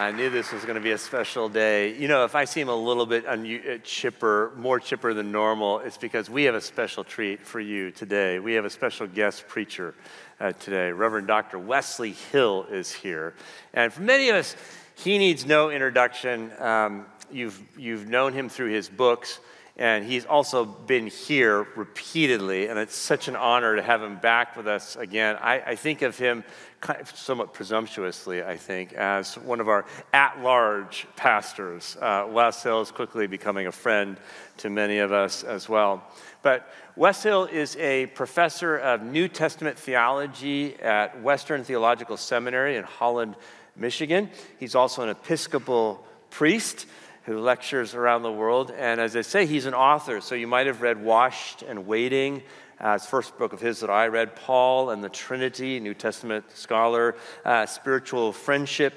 I knew this was going to be a special day. You know, if I seem a little bit un- uh, chipper, more chipper than normal, it's because we have a special treat for you today. We have a special guest preacher uh, today. Reverend Dr. Wesley Hill is here. And for many of us, he needs no introduction. Um, you've, you've known him through his books. And he's also been here repeatedly, and it's such an honor to have him back with us again. I, I think of him kind of somewhat presumptuously, I think, as one of our at large pastors. Uh, Wes Hill is quickly becoming a friend to many of us as well. But Wes Hill is a professor of New Testament theology at Western Theological Seminary in Holland, Michigan. He's also an Episcopal priest who lectures around the world. And as I say, he's an author. So you might have read Washed and Waiting. Uh, it's first book of his that I read, Paul and the Trinity, New Testament scholar, uh, spiritual friendship.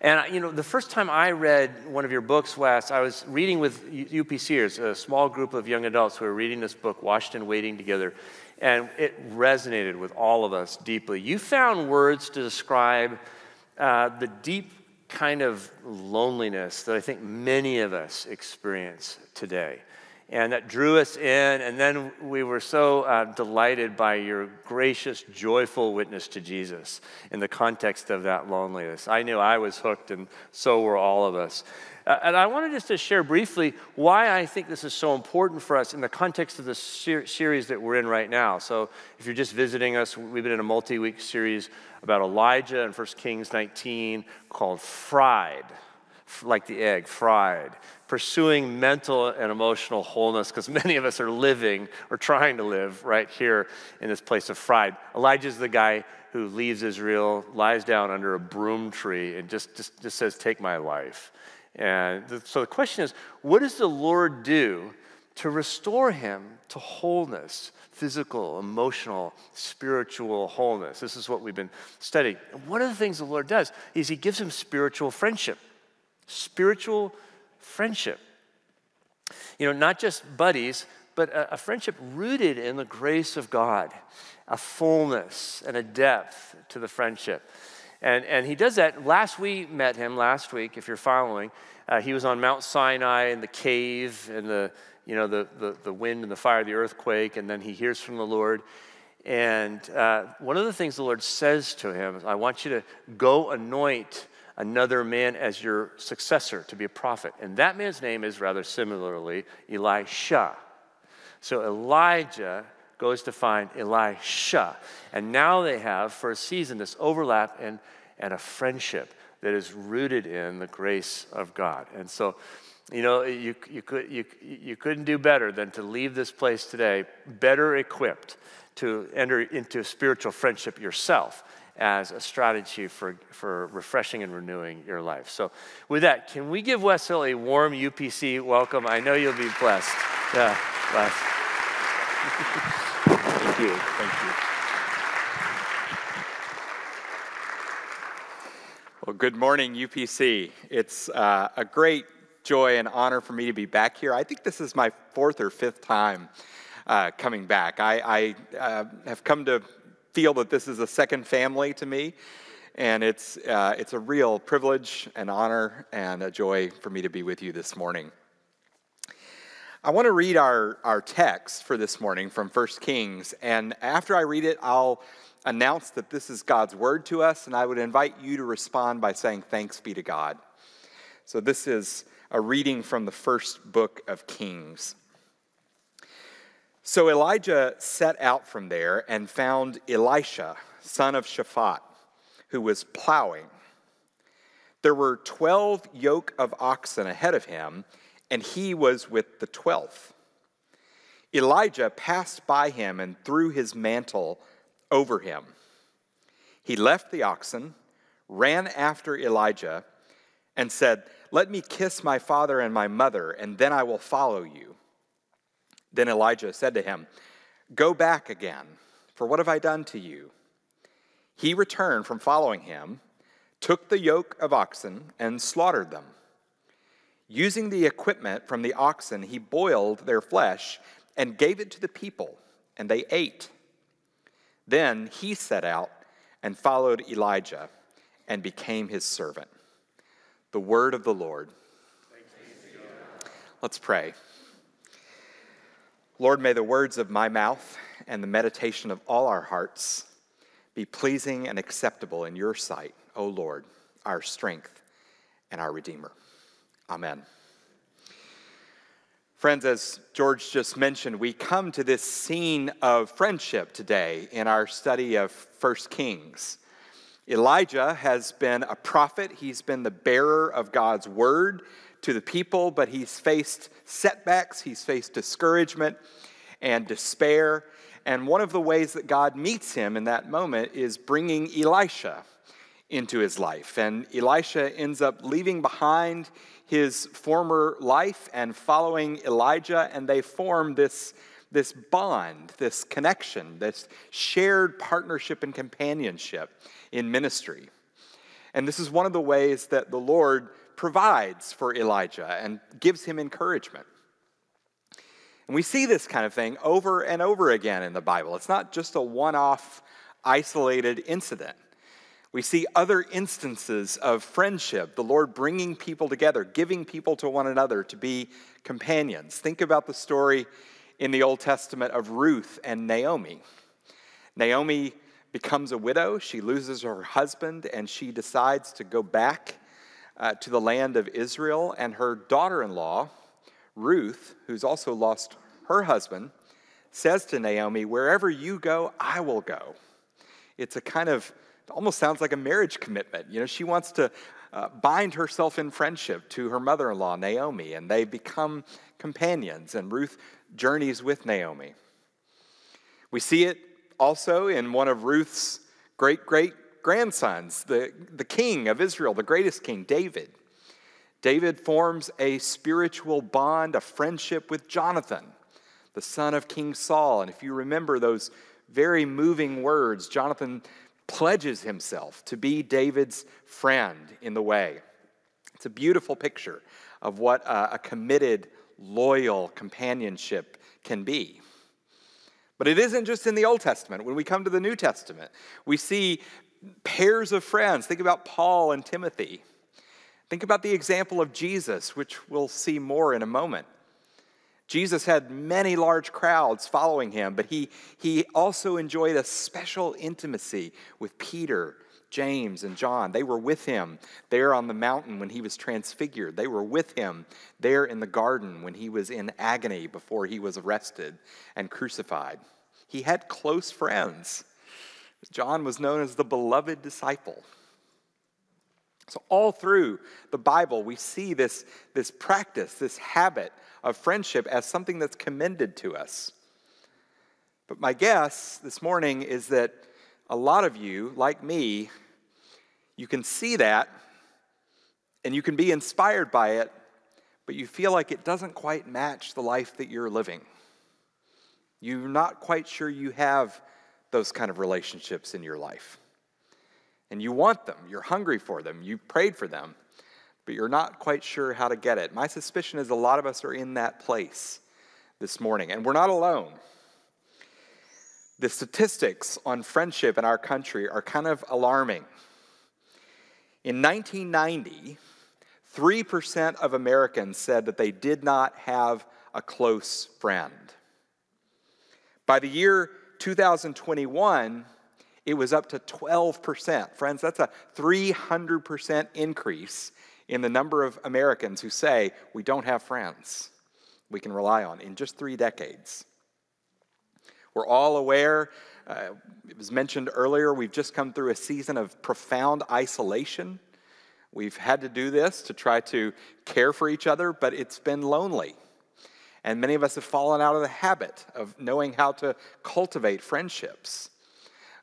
And you know, the first time I read one of your books, Wes, I was reading with UPCers, a small group of young adults who were reading this book, Washed and Waiting together, and it resonated with all of us deeply. You found words to describe uh, the deep kind of loneliness that I think many of us experience today. And that drew us in, and then we were so uh, delighted by your gracious, joyful witness to Jesus in the context of that loneliness. I knew I was hooked, and so were all of us. Uh, and I wanted just to share briefly why I think this is so important for us in the context of the ser- series that we're in right now. So, if you're just visiting us, we've been in a multi week series about Elijah in 1 Kings 19 called Fried, like the egg, fried, pursuing mental and emotional wholeness because many of us are living or trying to live right here in this place of fried. Elijah's the guy who leaves Israel, lies down under a broom tree, and just, just, just says, Take my life. And so the question is, what does the Lord do to restore him to wholeness? physical, emotional, spiritual wholeness. This is what we've been studying. And one of the things the Lord does is He gives him spiritual friendship. Spiritual friendship. You know, not just buddies, but a, a friendship rooted in the grace of God, a fullness and a depth to the friendship. And, and he does that. Last we met him, last week, if you're following, uh, he was on Mount Sinai in the cave and the, you know, the, the, the wind and the fire, the earthquake, and then he hears from the Lord. And uh, one of the things the Lord says to him is, I want you to go anoint another man as your successor to be a prophet. And that man's name is rather similarly Elisha. So Elijah goes to find Elisha. And now they have, for a season, this overlap and, and a friendship that is rooted in the grace of God. And so you know, you, you, could, you, you couldn't do better than to leave this place today better equipped to enter into spiritual friendship yourself as a strategy for, for refreshing and renewing your life. So, with that, can we give Wes Hill a warm UPC welcome? I know you'll be blessed. Yeah, blessed. Thank you. Thank you. Well, good morning, UPC. It's uh, a great joy and honor for me to be back here. I think this is my fourth or fifth time uh, coming back. I, I uh, have come to feel that this is a second family to me, and it's, uh, it's a real privilege and honor and a joy for me to be with you this morning. I want to read our, our text for this morning from 1 Kings, and after I read it, I'll announce that this is God's word to us, and I would invite you to respond by saying, Thanks be to God. So this is a reading from the first book of Kings. So Elijah set out from there and found Elisha, son of Shaphat, who was plowing. There were 12 yoke of oxen ahead of him, and he was with the 12th. Elijah passed by him and threw his mantle over him. He left the oxen, ran after Elijah, and said, let me kiss my father and my mother, and then I will follow you. Then Elijah said to him, Go back again, for what have I done to you? He returned from following him, took the yoke of oxen, and slaughtered them. Using the equipment from the oxen, he boiled their flesh and gave it to the people, and they ate. Then he set out and followed Elijah and became his servant. The word of the Lord. Let's pray. Lord, may the words of my mouth and the meditation of all our hearts be pleasing and acceptable in your sight, O Lord, our strength and our Redeemer. Amen. Friends, as George just mentioned, we come to this scene of friendship today in our study of 1 Kings. Elijah has been a prophet, he's been the bearer of God's word to the people, but he's faced setbacks, he's faced discouragement and despair. And one of the ways that God meets him in that moment is bringing Elisha into his life. And Elisha ends up leaving behind his former life and following Elijah, and they form this, this bond, this connection, this shared partnership and companionship in ministry. And this is one of the ways that the Lord provides for Elijah and gives him encouragement. And we see this kind of thing over and over again in the Bible. It's not just a one off, isolated incident. We see other instances of friendship, the Lord bringing people together, giving people to one another to be companions. Think about the story in the Old Testament of Ruth and Naomi. Naomi becomes a widow, she loses her husband, and she decides to go back uh, to the land of Israel. And her daughter in law, Ruth, who's also lost her husband, says to Naomi, Wherever you go, I will go. It's a kind of almost sounds like a marriage commitment. You know, she wants to uh, bind herself in friendship to her mother in law, Naomi, and they become companions, and Ruth journeys with Naomi. We see it also in one of Ruth's great great grandsons, the, the king of Israel, the greatest king, David. David forms a spiritual bond, a friendship with Jonathan, the son of King Saul. And if you remember those very moving words, Jonathan pledges himself to be David's friend in the way. It's a beautiful picture of what a, a committed, loyal companionship can be. But it isn't just in the Old Testament. When we come to the New Testament, we see pairs of friends. Think about Paul and Timothy. Think about the example of Jesus, which we'll see more in a moment. Jesus had many large crowds following him, but he, he also enjoyed a special intimacy with Peter, James, and John. They were with him there on the mountain when he was transfigured. They were with him there in the garden when he was in agony before he was arrested and crucified. He had close friends. John was known as the beloved disciple. So, all through the Bible, we see this, this practice, this habit of friendship as something that's commended to us. But my guess this morning is that a lot of you, like me, you can see that and you can be inspired by it, but you feel like it doesn't quite match the life that you're living. You're not quite sure you have those kind of relationships in your life. And you want them, you're hungry for them, you prayed for them, but you're not quite sure how to get it. My suspicion is a lot of us are in that place this morning, and we're not alone. The statistics on friendship in our country are kind of alarming. In 1990, 3% of Americans said that they did not have a close friend. By the year 2021, it was up to 12%. Friends, that's a 300% increase in the number of Americans who say we don't have friends we can rely on in just three decades. We're all aware, uh, it was mentioned earlier, we've just come through a season of profound isolation. We've had to do this to try to care for each other, but it's been lonely. And many of us have fallen out of the habit of knowing how to cultivate friendships.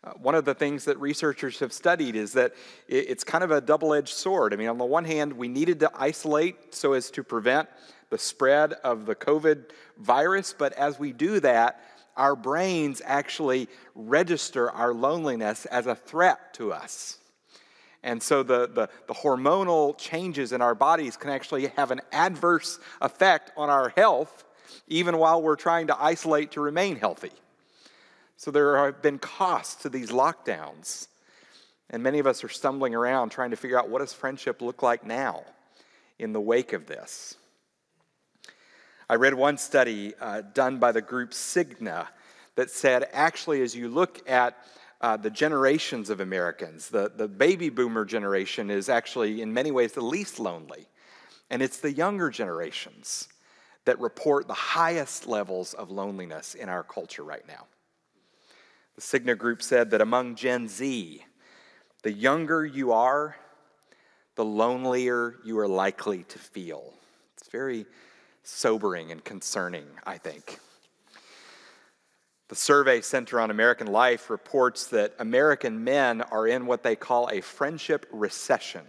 Uh, one of the things that researchers have studied is that it's kind of a double edged sword. I mean, on the one hand, we needed to isolate so as to prevent the spread of the COVID virus, but as we do that, our brains actually register our loneliness as a threat to us. And so the, the, the, hormonal changes in our bodies can actually have an adverse effect on our health, even while we're trying to isolate to remain healthy. So there have been costs to these lockdowns. And many of us are stumbling around trying to figure out what does friendship look like now in the wake of this. I read one study uh, done by the group Cigna that said actually, as you look at uh, the generations of Americans, the, the baby boomer generation is actually, in many ways, the least lonely. And it's the younger generations that report the highest levels of loneliness in our culture right now. The Cigna group said that among Gen Z, the younger you are, the lonelier you are likely to feel. It's very sobering and concerning, I think. The Survey Center on American Life reports that American men are in what they call a friendship recession.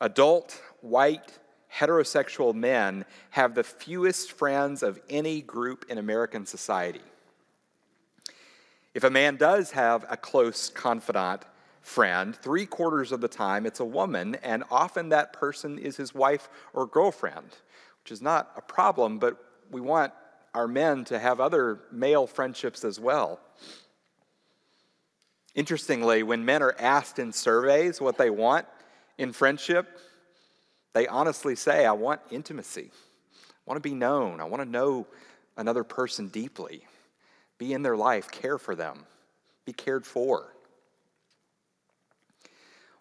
Adult, white, heterosexual men have the fewest friends of any group in American society. If a man does have a close confidant friend, three quarters of the time it's a woman, and often that person is his wife or girlfriend, which is not a problem, but we want our men to have other male friendships as well. Interestingly, when men are asked in surveys what they want in friendship, they honestly say, I want intimacy. I want to be known. I want to know another person deeply be in their life, care for them, be cared for.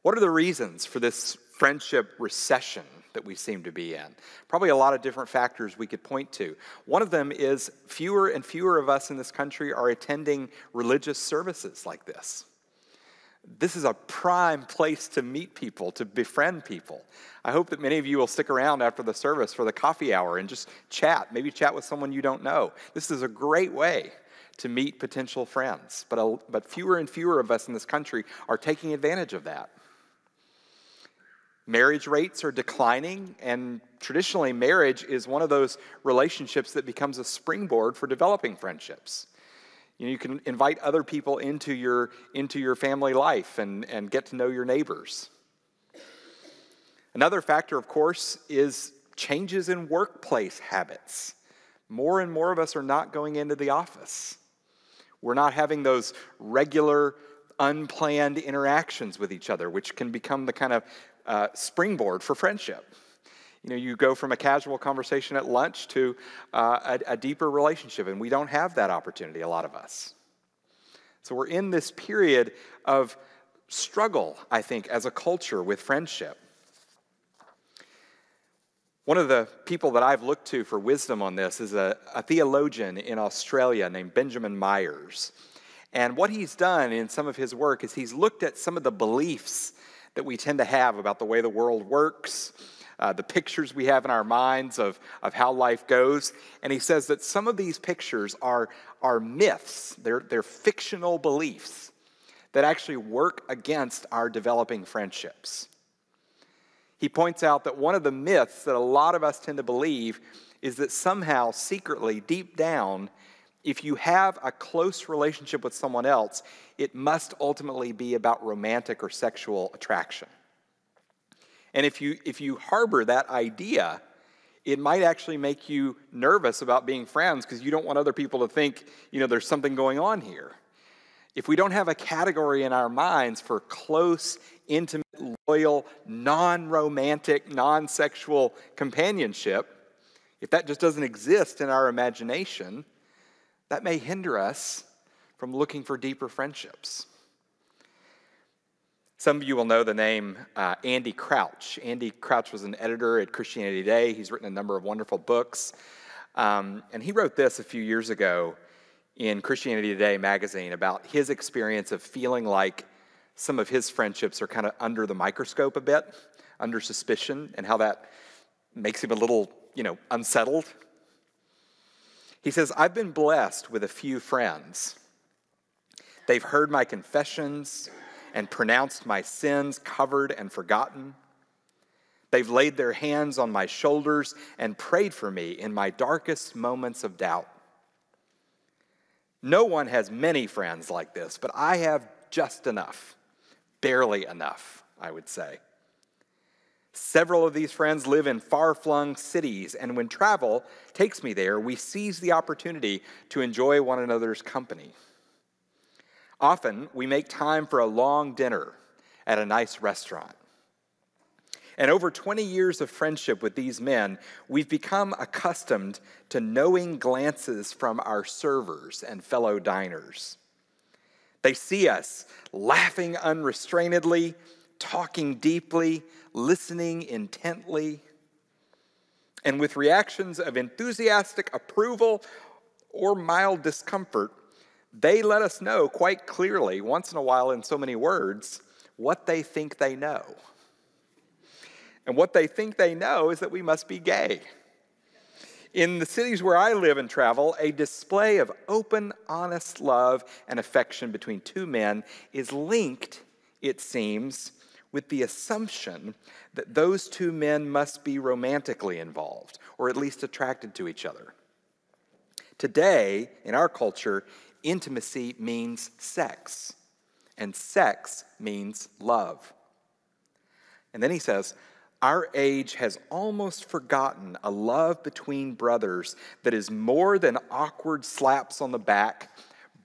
What are the reasons for this friendship recession that we seem to be in? Probably a lot of different factors we could point to. One of them is fewer and fewer of us in this country are attending religious services like this. This is a prime place to meet people, to befriend people. I hope that many of you will stick around after the service for the coffee hour and just chat, maybe chat with someone you don't know. This is a great way to meet potential friends. But, a, but fewer and fewer of us in this country are taking advantage of that. Marriage rates are declining, and traditionally, marriage is one of those relationships that becomes a springboard for developing friendships. You, know, you can invite other people into your, into your family life and, and get to know your neighbors. Another factor, of course, is changes in workplace habits. More and more of us are not going into the office. We're not having those regular, unplanned interactions with each other, which can become the kind of uh, springboard for friendship. You know, you go from a casual conversation at lunch to uh, a, a deeper relationship, and we don't have that opportunity, a lot of us. So we're in this period of struggle, I think, as a culture with friendship. One of the people that I've looked to for wisdom on this is a, a, theologian in Australia named Benjamin Myers. And what he's done in some of his work is he's looked at some of the beliefs that we tend to have about the way the world works, uh, the pictures we have in our minds of, of how life goes. And he says that some of these pictures are, are myths, they're, they're fictional beliefs that actually work against our developing friendships he points out that one of the myths that a lot of us tend to believe is that somehow, secretly, deep down, if you have a close relationship with someone else, it must ultimately be about romantic or sexual attraction. And if you, if you harbor that idea, it might actually make you nervous about being friends because you don't want other people to think, you know, there's something going on here. If we don't have a category in our minds for close, intimate, loyal, non romantic, non sexual companionship, if that just doesn't exist in our imagination, that may hinder us from looking for deeper friendships. Some of you will know the name uh, Andy Crouch. Andy Crouch was an editor at Christianity Today. He's written a number of wonderful books. Um, and he wrote this a few years ago in Christianity Today magazine about his experience of feeling like some of his friendships are kind of under the microscope a bit, under suspicion, and how that makes him a little, you know, unsettled. He says, I've been blessed with a few friends. They've heard my confessions and pronounced my sins covered and forgotten. They've laid their hands on my shoulders and prayed for me in my darkest moments of doubt. No one has many friends like this, but I have just enough barely enough, I would say. Several of these friends live in far flung cities, and when travel takes me there, we seize the opportunity to enjoy one another's company. Often, we make time for a long dinner at a nice restaurant. And over 20 years of friendship with these men, we've become accustomed to knowing glances from our servers and fellow diners. They see us laughing unrestrainedly, talking deeply, listening intently, and with reactions of enthusiastic approval or mild discomfort, they let us know quite clearly, once in a while in so many words, what they think they know. And what they think they know is that we must be gay. In the cities where I live and travel, a display of open, honest love and affection between two men is linked, it seems, with the assumption that those two men must be romantically involved, or at least attracted to each other. Today, in our culture, intimacy means sex, and sex means love. And then he says, our age has almost forgotten a love between brothers that is more than awkward slaps on the back,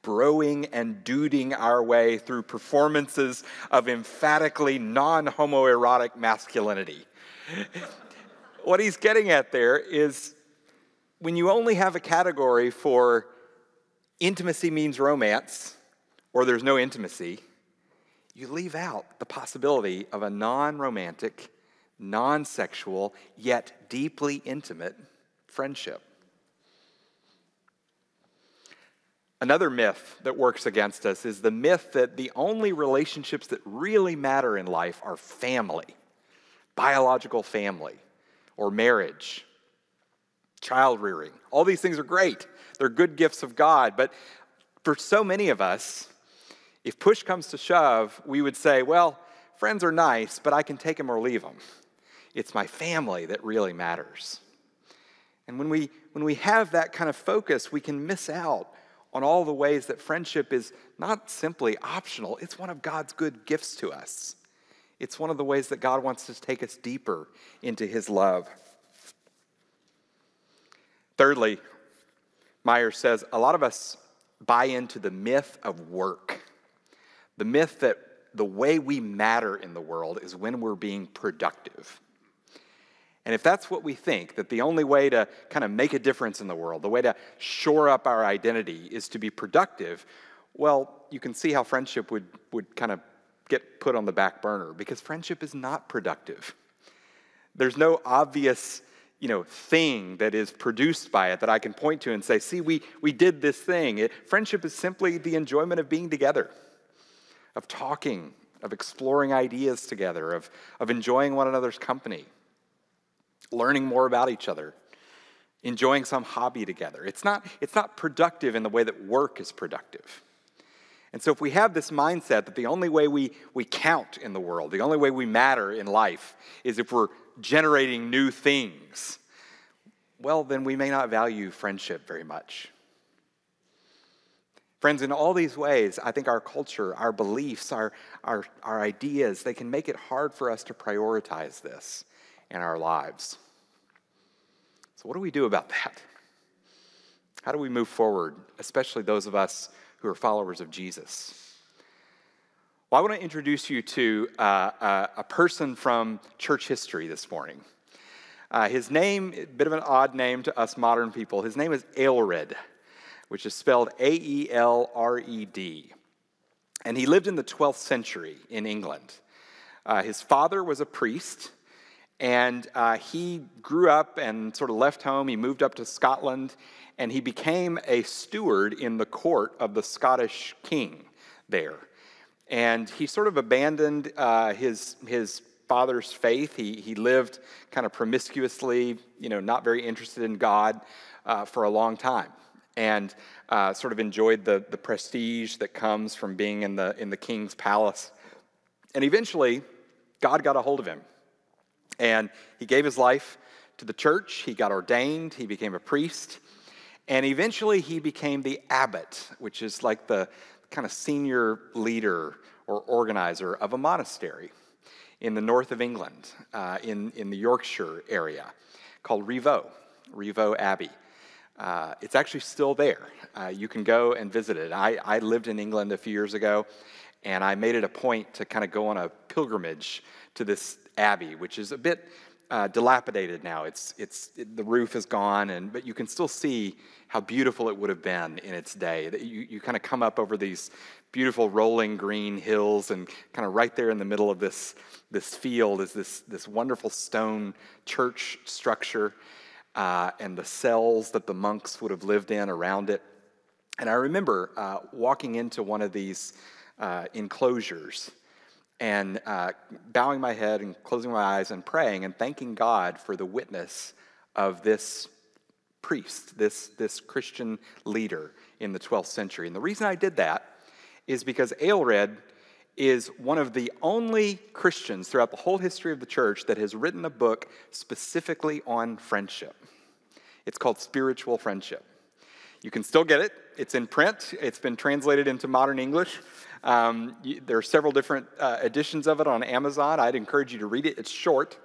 broing and duding our way through performances of emphatically non homoerotic masculinity. what he's getting at there is when you only have a category for intimacy means romance, or there's no intimacy, you leave out the possibility of a non romantic non sexual, yet deeply intimate friendship. Another myth that works against us is the myth that the only relationships that really matter in life are family, biological family, or marriage, child rearing. All these things are great, they're good gifts of God. But for so many of us, if push comes to shove, we would say, well, friends are nice, but I can take them or leave them. It's my family that really matters. And when we, when we have that kind of focus, we can miss out on all the ways that friendship is not simply optional, it's one of God's good gifts to us. It's one of the ways that God wants to take us deeper into his love. Thirdly, Meyer says a lot of us buy into the myth of work, the myth that the way we matter in the world is when we're being productive. And if that's what we think, that the only way to kind of make a difference in the world, the way to shore up our identity is to be productive, well, you can see how friendship would, would kind of get put on the back burner because friendship is not productive. There's no obvious you know, thing that is produced by it that I can point to and say, see, we, we did this thing. It, friendship is simply the enjoyment of being together, of talking, of exploring ideas together, of, of enjoying one another's company learning more about each other, enjoying some hobby together. It's not, it's not productive in the way that work is productive. And so, if we have this mindset that the only way we, we count in the world, the only way we matter in life is if we're generating new things, well, then we may not value friendship very much. Friends, in all these ways, I think our culture, our beliefs, our, our, our ideas, they can make it hard for us to prioritize this in our lives. So, what do we do about that? How do we move forward, especially those of us who are followers of Jesus? Well, I want to introduce you to uh, a person from church history this morning. Uh, his name, a bit of an odd name to us modern people, his name is Aelred, which is spelled A E L R E D. And he lived in the 12th century in England. Uh, his father was a priest, and uh, he grew up and sort of left home. He moved up to Scotland and he became a steward in the court of the Scottish king there. And he sort of abandoned uh, his, his father's faith. He, he lived kind of promiscuously, you know, not very interested in God uh, for a long time. And uh, sort of enjoyed the, the prestige that comes from being in the, in the king's palace. And eventually, God got a hold of him and he gave his life to the church. He got ordained. He became a priest. And eventually he became the abbot, which is like the kind of senior leader or organizer of a monastery in the north of England, uh, in, in the Yorkshire area, called Rievaulx, Rievaulx Abbey. Uh, it's actually still there. Uh, you can go and visit it. I, I lived in England a few years ago, and I made it a point to kind of go on a pilgrimage to this abbey, which is a bit uh, dilapidated now. It's, it's, it, the roof is gone, and, but you can still see how beautiful it would have been in its day. You, you kind of come up over these beautiful rolling green hills, and kind of right there in the middle of this, this field is this, this wonderful stone church structure uh, and the cells that the monks would have lived in around it. And I remember uh, walking into one of these uh, enclosures and uh, bowing my head and closing my eyes and praying and thanking God for the witness of this priest, this, this Christian leader in the 12th century. And the reason I did that is because Aelred is one of the only Christians throughout the whole history of the church that has written a book specifically on friendship. It's called Spiritual Friendship. You can still get it, it's in print, it's been translated into modern English. Um, you, there are several different uh, editions of it on Amazon. I'd encourage you to read it, it's short.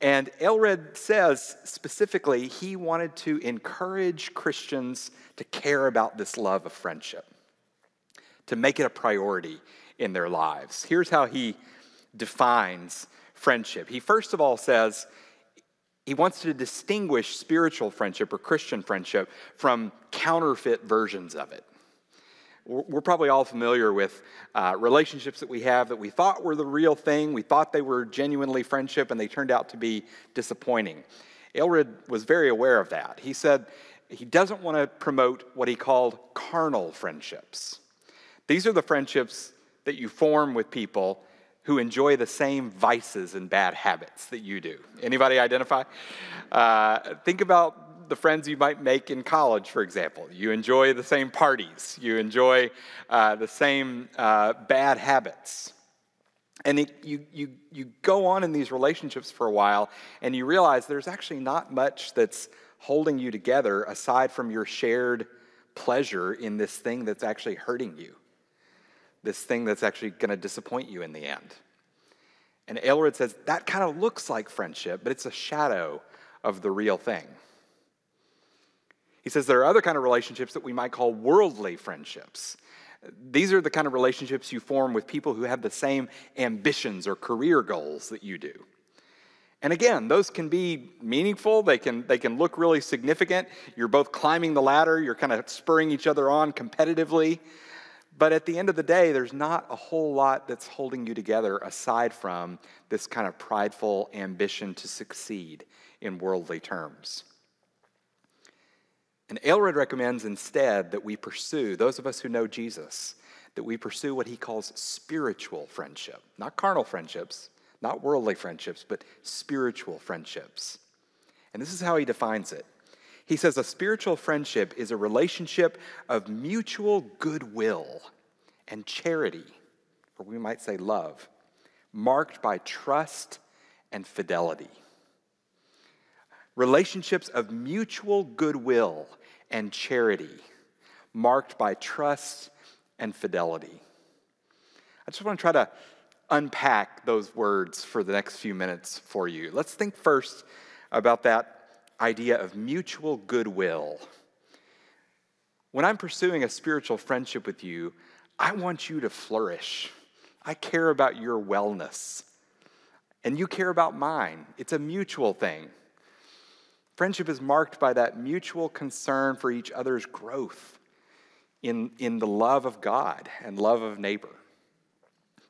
And Aelred says specifically he wanted to encourage Christians to care about this love of friendship, to make it a priority in their lives. Here's how he defines friendship. He first of all says he wants to distinguish spiritual friendship or Christian friendship from counterfeit versions of it. We're probably all familiar with uh, relationships that we have that we thought were the real thing. We thought they were genuinely friendship, and they turned out to be disappointing. Aelred was very aware of that. He said he doesn't want to promote what he called carnal friendships. These are the friendships that you form with people who enjoy the same vices and bad habits that you do. Anybody identify? Uh, think about the friends you might make in college, for example. You enjoy the same parties, you enjoy uh, the same uh, bad habits. And it, you, you, you go on in these relationships for a while, and you realize there's actually not much that's holding you together aside from your shared pleasure in this thing that's actually hurting you, this thing that's actually going to disappoint you in the end. And Aelred says that kind of looks like friendship, but it's a shadow of the real thing. He says there are other kind of relationships that we might call worldly friendships. These are the kind of relationships you form with people who have the same ambitions or career goals that you do. And again, those can be meaningful, they can, they can look really significant. You're both climbing the ladder, you're kind of spurring each other on competitively. But at the end of the day, there's not a whole lot that's holding you together aside from this kind of prideful ambition to succeed in worldly terms. And Aelred recommends instead that we pursue, those of us who know Jesus, that we pursue what he calls spiritual friendship, not carnal friendships, not worldly friendships, but spiritual friendships. And this is how he defines it. He says a spiritual friendship is a relationship of mutual goodwill and charity, or we might say love, marked by trust and fidelity. Relationships of mutual goodwill and charity, marked by trust and fidelity. I just want to try to unpack those words for the next few minutes for you. Let's think first about that idea of mutual goodwill. When I'm pursuing a spiritual friendship with you, I want you to flourish. I care about your wellness, and you care about mine. It's a mutual thing. Friendship is marked by that mutual concern for each other's growth in, in the love of God and love of neighbor.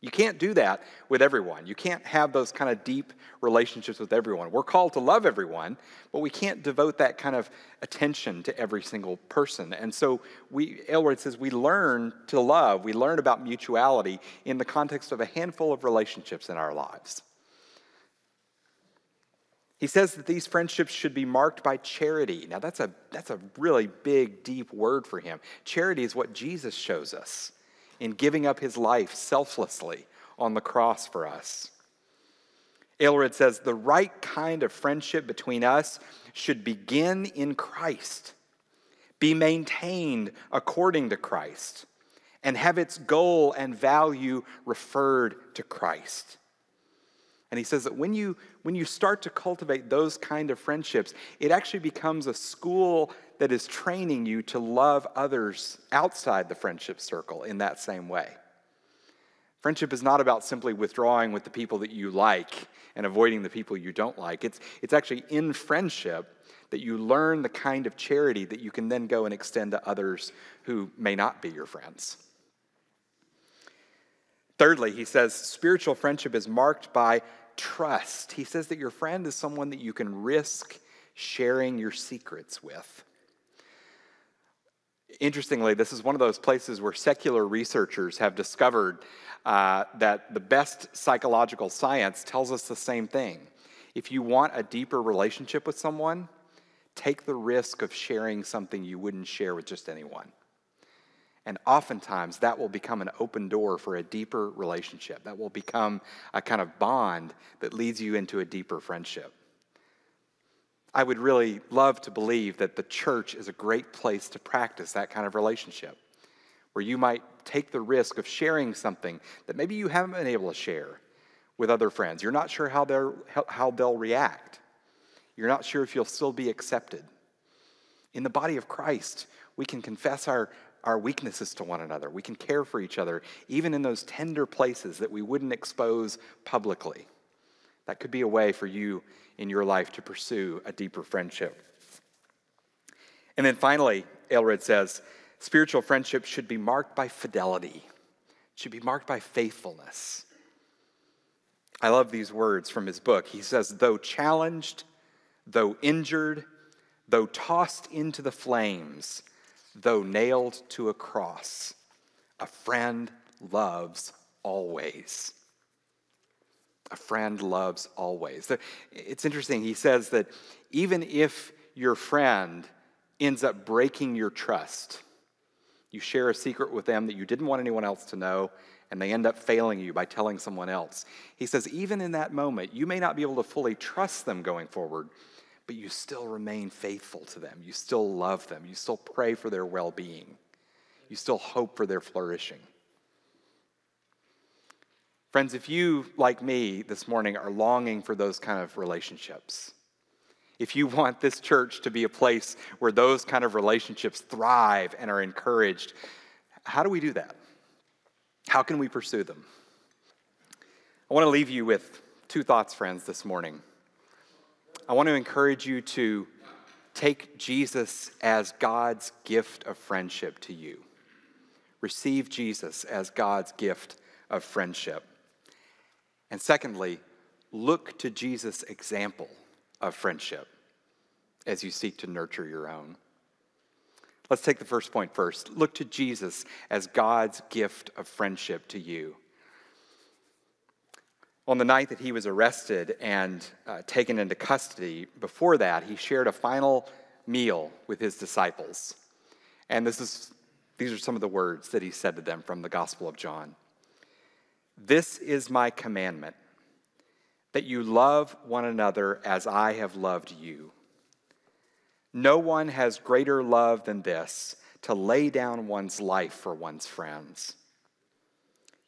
You can't do that with everyone. You can't have those kind of deep relationships with everyone. We're called to love everyone, but we can't devote that kind of attention to every single person. And so we Aelred says we learn to love, we learn about mutuality in the context of a handful of relationships in our lives. He says that these friendships should be marked by charity. Now, that's a, that's a really big, deep word for him. Charity is what Jesus shows us in giving up his life selflessly on the cross for us. Aelred says the right kind of friendship between us should begin in Christ, be maintained according to Christ, and have its goal and value referred to Christ. And he says that when you, when you start to cultivate those kind of friendships, it actually becomes a school that is training you to love others outside the friendship circle in that same way. Friendship is not about simply withdrawing with the people that you like and avoiding the people you don't like. It's, it's actually in friendship that you learn the kind of charity that you can then go and extend to others who may not be your friends. Thirdly, he says spiritual friendship is marked by trust. He says that your friend is someone that you can risk sharing your secrets with. Interestingly, this is one of those places where secular researchers have discovered uh, that the best psychological science tells us the same thing. If you want a deeper relationship with someone, take the risk of sharing something you wouldn't share with just anyone. And oftentimes that will become an open door for a deeper relationship. That will become a kind of bond that leads you into a deeper friendship. I would really love to believe that the church is a great place to practice that kind of relationship, where you might take the risk of sharing something that maybe you haven't been able to share with other friends. You're not sure how, they're, how they'll react, you're not sure if you'll still be accepted. In the body of Christ, we can confess our, our weaknesses to one another. We can care for each other, even in those tender places that we wouldn't expose publicly. That could be a way for you in your life to pursue a deeper friendship. And then finally, Aelred says spiritual friendship should be marked by fidelity, it should be marked by faithfulness. I love these words from his book. He says, though challenged, though injured, though tossed into the flames, though nailed to a cross, a friend loves always. A friend loves always. It's interesting. He says that even if your friend ends up breaking your trust, you share a secret with them that you didn't want anyone else to know, and they end up failing you by telling someone else. He says, even in that moment, you may not be able to fully trust them going forward, but you still remain faithful to them. You still love them. You still pray for their well being. You still hope for their flourishing. Friends, if you, like me this morning, are longing for those kind of relationships, if you want this church to be a place where those kind of relationships thrive and are encouraged, how do we do that? How can we pursue them? I want to leave you with two thoughts, friends, this morning. I want to encourage you to take Jesus as God's gift of friendship to you. Receive Jesus as God's gift of friendship. And secondly, look to Jesus' example of friendship as you seek to nurture your own. Let's take the first point first. Look to Jesus as God's gift of friendship to you. On the night that he was arrested and uh, taken into custody, before that, he shared a final meal with his disciples. And this is, these are some of the words that he said to them from the Gospel of John. This is my commandment that you love one another as I have loved you. No one has greater love than this to lay down one's life for one's friends.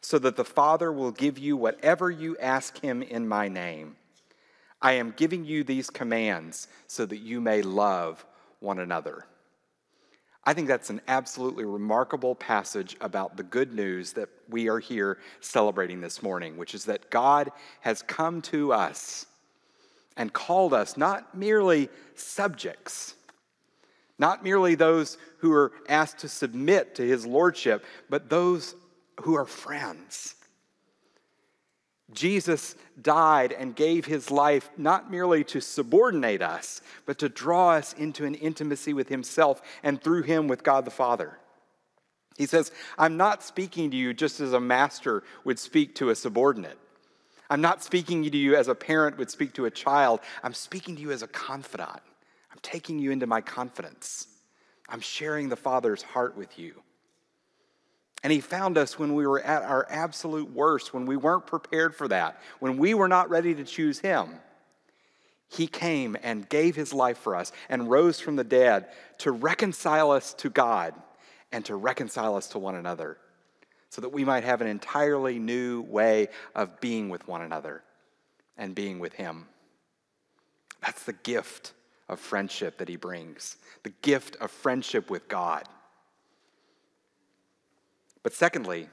so that the Father will give you whatever you ask him in my name. I am giving you these commands so that you may love one another. I think that's an absolutely remarkable passage about the good news that we are here celebrating this morning, which is that God has come to us and called us not merely subjects, not merely those who are asked to submit to his lordship, but those who are friends. Jesus died and gave his life not merely to subordinate us, but to draw us into an intimacy with himself and through him with God the Father. He says, I'm not speaking to you just as a master would speak to a subordinate. I'm not speaking to you as a parent would speak to a child. I'm speaking to you as a confidant. I'm taking you into my confidence. I'm sharing the Father's heart with you. And He found us when we were at our absolute worst, when we weren't prepared for that, when we were not ready to choose Him. He came and gave His life for us and rose from the dead to reconcile us to God and to reconcile us to one another so that we might have an entirely new way of being with one another and being with Him. That's the gift of friendship that He brings, the gift of friendship with God. But secondly,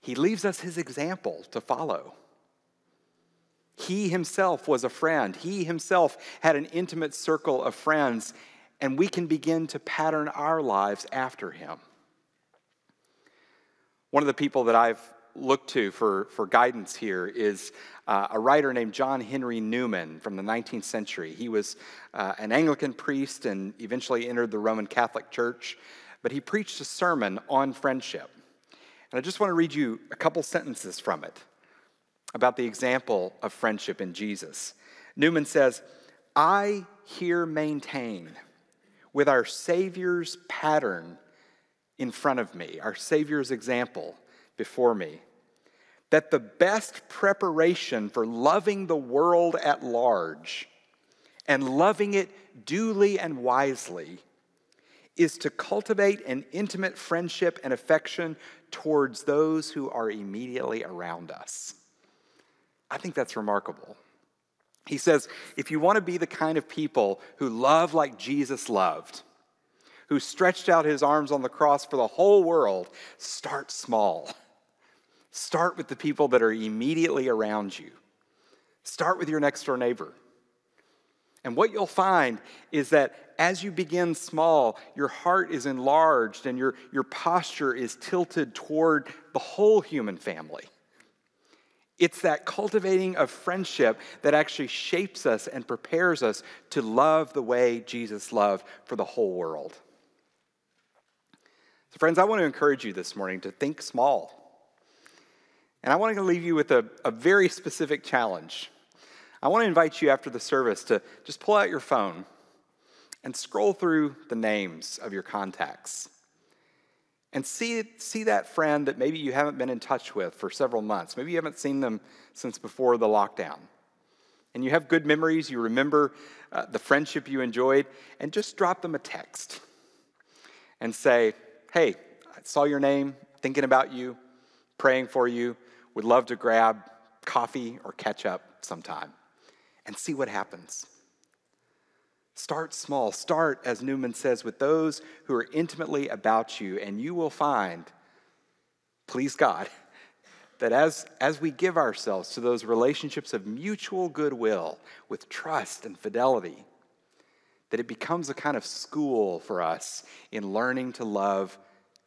He leaves us His example to follow. He himself was a friend. He himself had an intimate circle of friends, and we can begin to pattern our lives after him. One of the people that I've looked to for, for guidance here is uh, a writer named John Henry Newman from the 19th century. He was uh, an Anglican priest and eventually entered the Roman Catholic Church, but he preached a sermon on friendship. And I just want to read you a couple sentences from it about the example of friendship in Jesus. Newman says, I here maintain with our Savior's pattern in front of me, our Savior's example before me, that the best preparation for loving the world at large and loving it duly and wisely is to cultivate an intimate friendship and affection towards those who are immediately around us. I think that's remarkable. He says, if you want to be the kind of people who love like Jesus loved, who stretched out his arms on the cross for the whole world, start small. Start with the people that are immediately around you. Start with your next door neighbor. And what you'll find is that as you begin small, your heart is enlarged and your, your posture is tilted toward the whole human family. It's that cultivating of friendship that actually shapes us and prepares us to love the way Jesus loved for the whole world. So, friends, I want to encourage you this morning to think small. And I want to leave you with a, a very specific challenge. I want to invite you after the service to just pull out your phone and scroll through the names of your contacts and see, see that friend that maybe you haven't been in touch with for several months. Maybe you haven't seen them since before the lockdown. And you have good memories, you remember uh, the friendship you enjoyed, and just drop them a text and say, hey, I saw your name, thinking about you, praying for you, would love to grab coffee or catch up sometime and see what happens. Start small. Start, as Newman says, with those who are intimately about you, and you will find, please God, that as, as we give ourselves to those relationships of mutual goodwill with trust and fidelity, that it becomes a kind of school for us in learning to love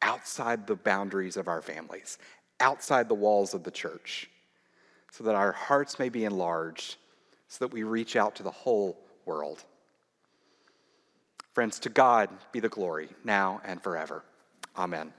outside the boundaries of our families, outside the walls of the church, so that our hearts may be enlarged, so that we reach out to the whole world. Friends, to God be the glory, now and forever. Amen.